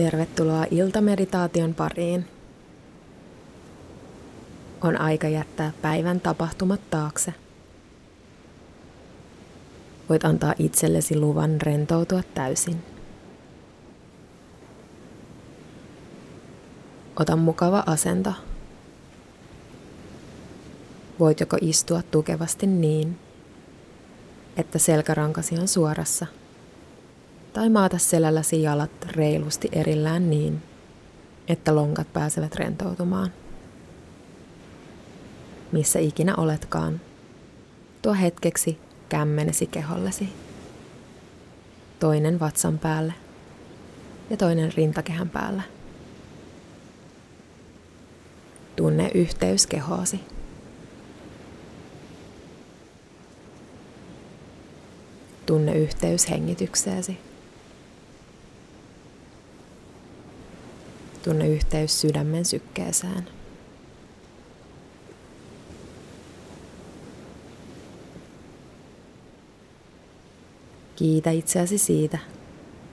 Tervetuloa iltameditaation pariin. On aika jättää päivän tapahtumat taakse. Voit antaa itsellesi luvan rentoutua täysin. Ota mukava asento. Voit joko istua tukevasti niin, että selkärankasi on suorassa – tai maata selälläsi jalat reilusti erillään niin, että lonkat pääsevät rentoutumaan. Missä ikinä oletkaan, tuo hetkeksi kämmenesi kehollesi. Toinen vatsan päälle ja toinen rintakehän päällä. Tunne yhteys kehoosi. Tunne yhteys hengitykseesi. Tunne yhteys sydämen sykkeeseen. Kiitä itseäsi siitä,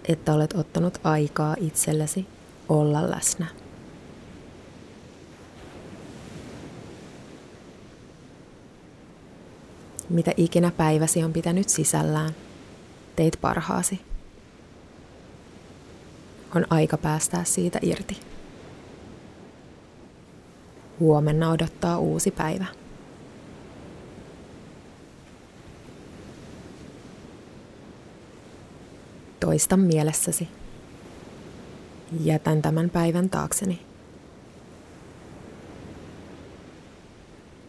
että olet ottanut aikaa itsellesi olla läsnä. Mitä ikinä päiväsi on pitänyt sisällään, teit parhaasi on aika päästää siitä irti. Huomenna odottaa uusi päivä. Toista mielessäsi. Jätän tämän päivän taakseni.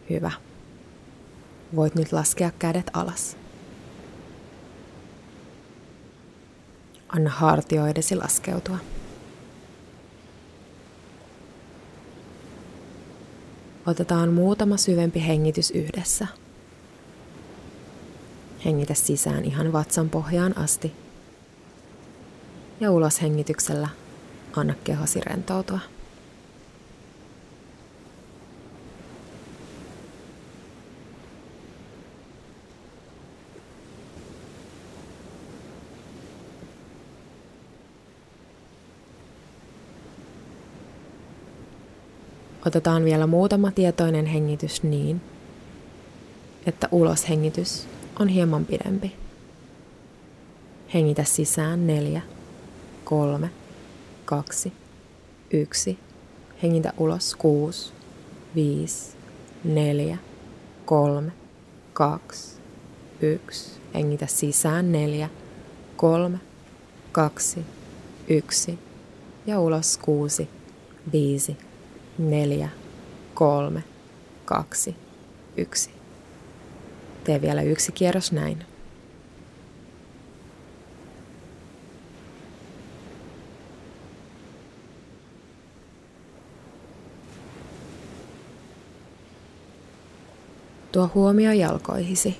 Hyvä. Voit nyt laskea kädet alas. Anna hartioidesi laskeutua. Otetaan muutama syvempi hengitys yhdessä. Hengitä sisään ihan vatsan pohjaan asti. Ja ulos hengityksellä anna kehosi rentoutua. Otetaan vielä muutama tietoinen hengitys niin, että uloshengitys on hieman pidempi. Hengitä sisään neljä, kolme, kaksi, yksi. Hengitä ulos kuusi, viisi, neljä, kolme, kaksi, yksi. Hengitä sisään neljä, kolme, kaksi, yksi. Ja ulos kuusi, viisi, neljä, kolme, kaksi, yksi. Tee vielä yksi kierros näin. Tuo huomio jalkoihisi.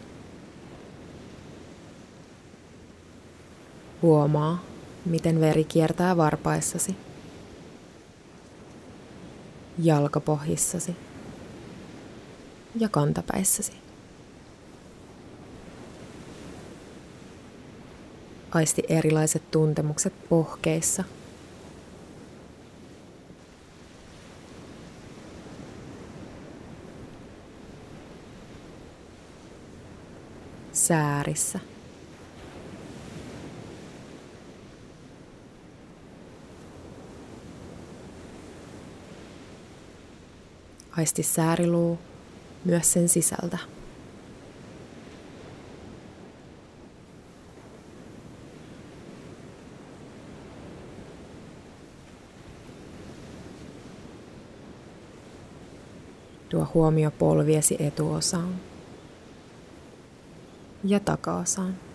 Huomaa, miten veri kiertää varpaissasi jalkapohjissasi ja kantapäissäsi. Aisti erilaiset tuntemukset pohkeissa. Säärissä. Haisti sääriluu myös sen sisältä. Tuo huomio polviesi etuosaan ja takaosaan.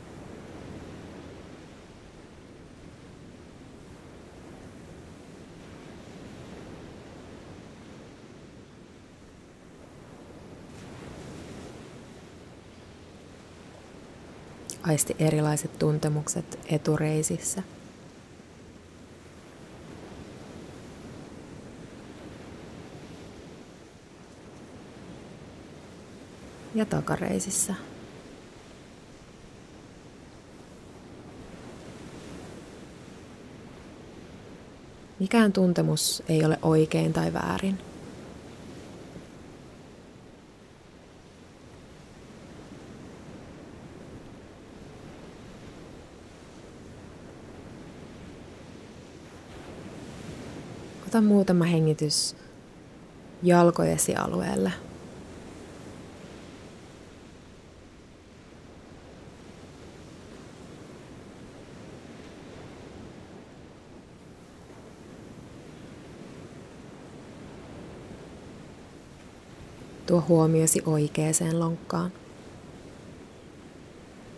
Aisti erilaiset tuntemukset etureisissä. Ja takareisissä. Mikään tuntemus ei ole oikein tai väärin. Ota muutama hengitys jalkojesi alueelle. Tuo huomiosi oikeaan lonkkaan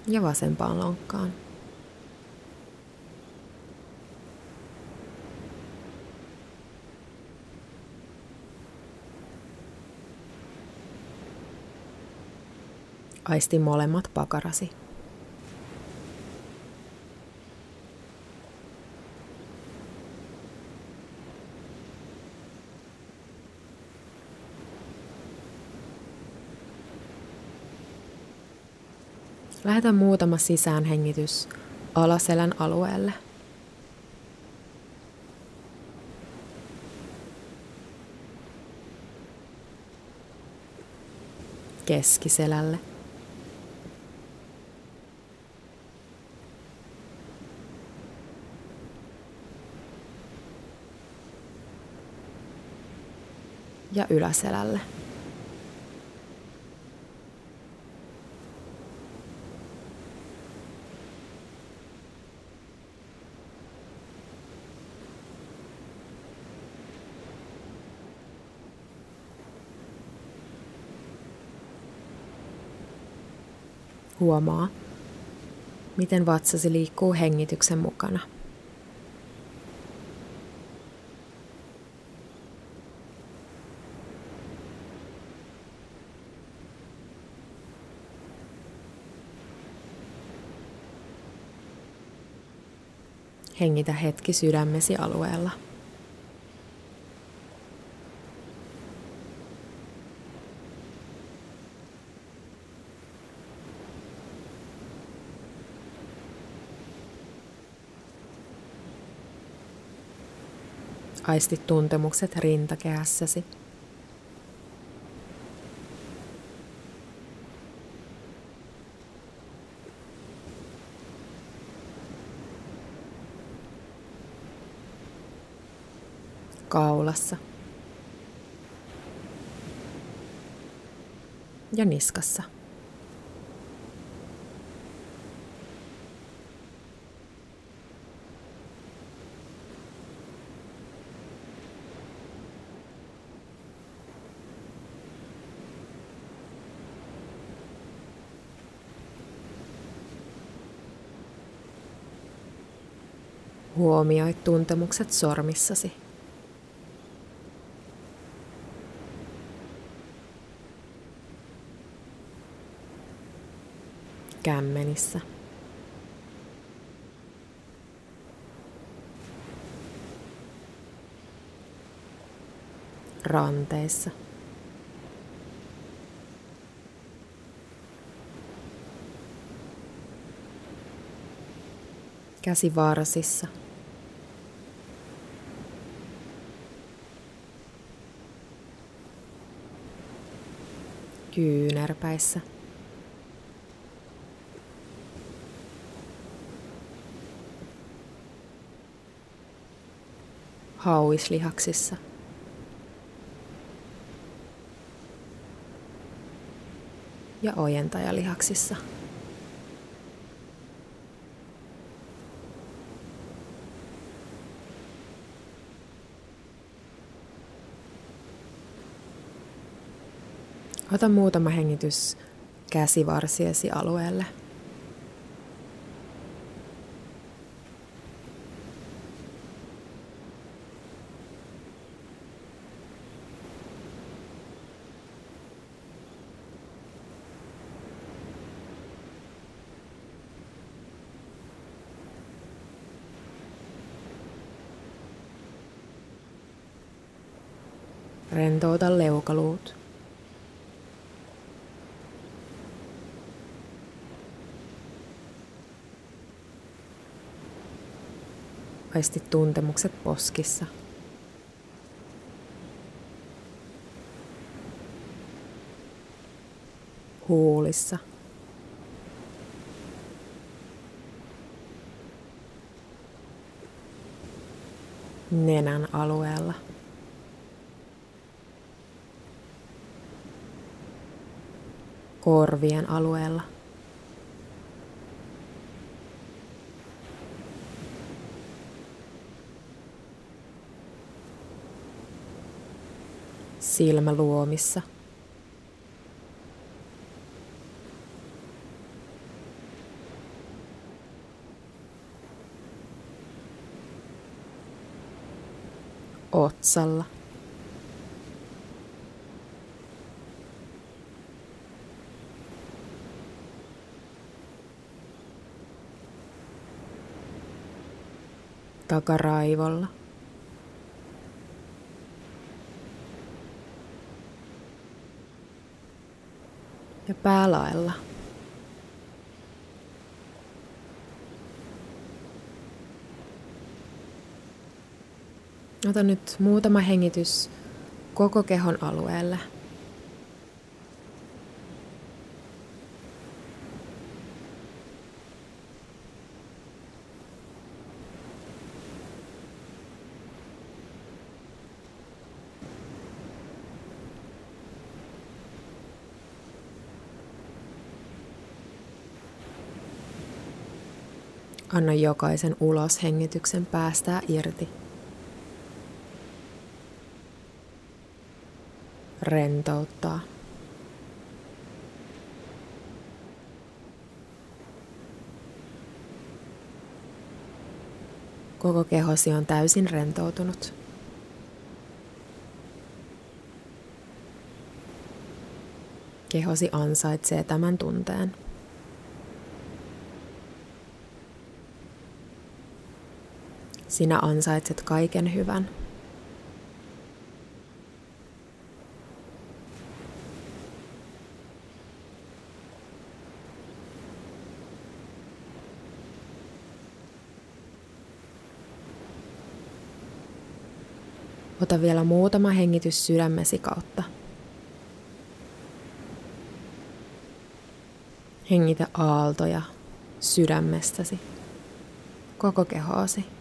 ja vasempaan lonkkaan. Aisti molemmat pakarasi. Lähetä muutama sisäänhengitys alaselän alueelle. Keskiselälle. Ja yläselälle. Huomaa, miten vatsasi liikkuu hengityksen mukana. Hengitä hetki sydämesi alueella. Aisti tuntemukset rintakehässäsi. Kaulassa. Ja niskassa. Huomioi tuntemukset sormissasi. Kämmenissä. Ranteissa. käsivarsissa. kyynärpäissä. Hauislihaksissa. Ja ojentajalihaksissa. Ota muutama hengitys käsivarsiesi alueelle. Rentouta leukaluut. Aisti tuntemukset poskissa. Huulissa. Nenän alueella. Korvien alueella. silmäluomissa. Otsalla. Takaraivolla. ja päälaella. Ota nyt muutama hengitys koko kehon alueelle. Anna jokaisen uloshengityksen päästää irti. Rentouttaa. Koko kehosi on täysin rentoutunut. Kehosi ansaitsee tämän tunteen. Sinä ansaitset kaiken hyvän. Ota vielä muutama hengitys sydämesi kautta. Hengitä aaltoja sydämestäsi, koko kehoasi.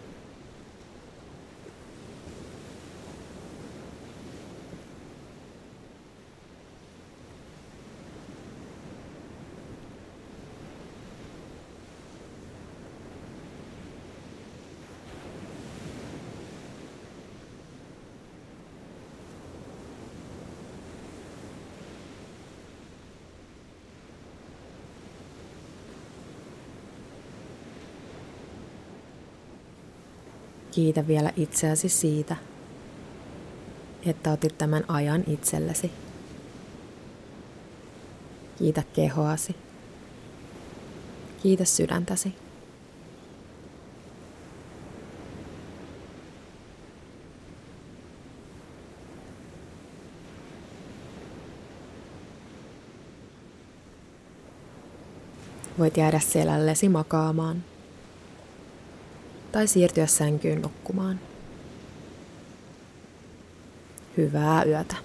Kiitä vielä itseäsi siitä, että otit tämän ajan itsellesi. Kiitä kehoasi. Kiitä sydäntäsi. Voit jäädä selällesi makaamaan tai siirtyä sänkyyn nukkumaan. Hyvää yötä.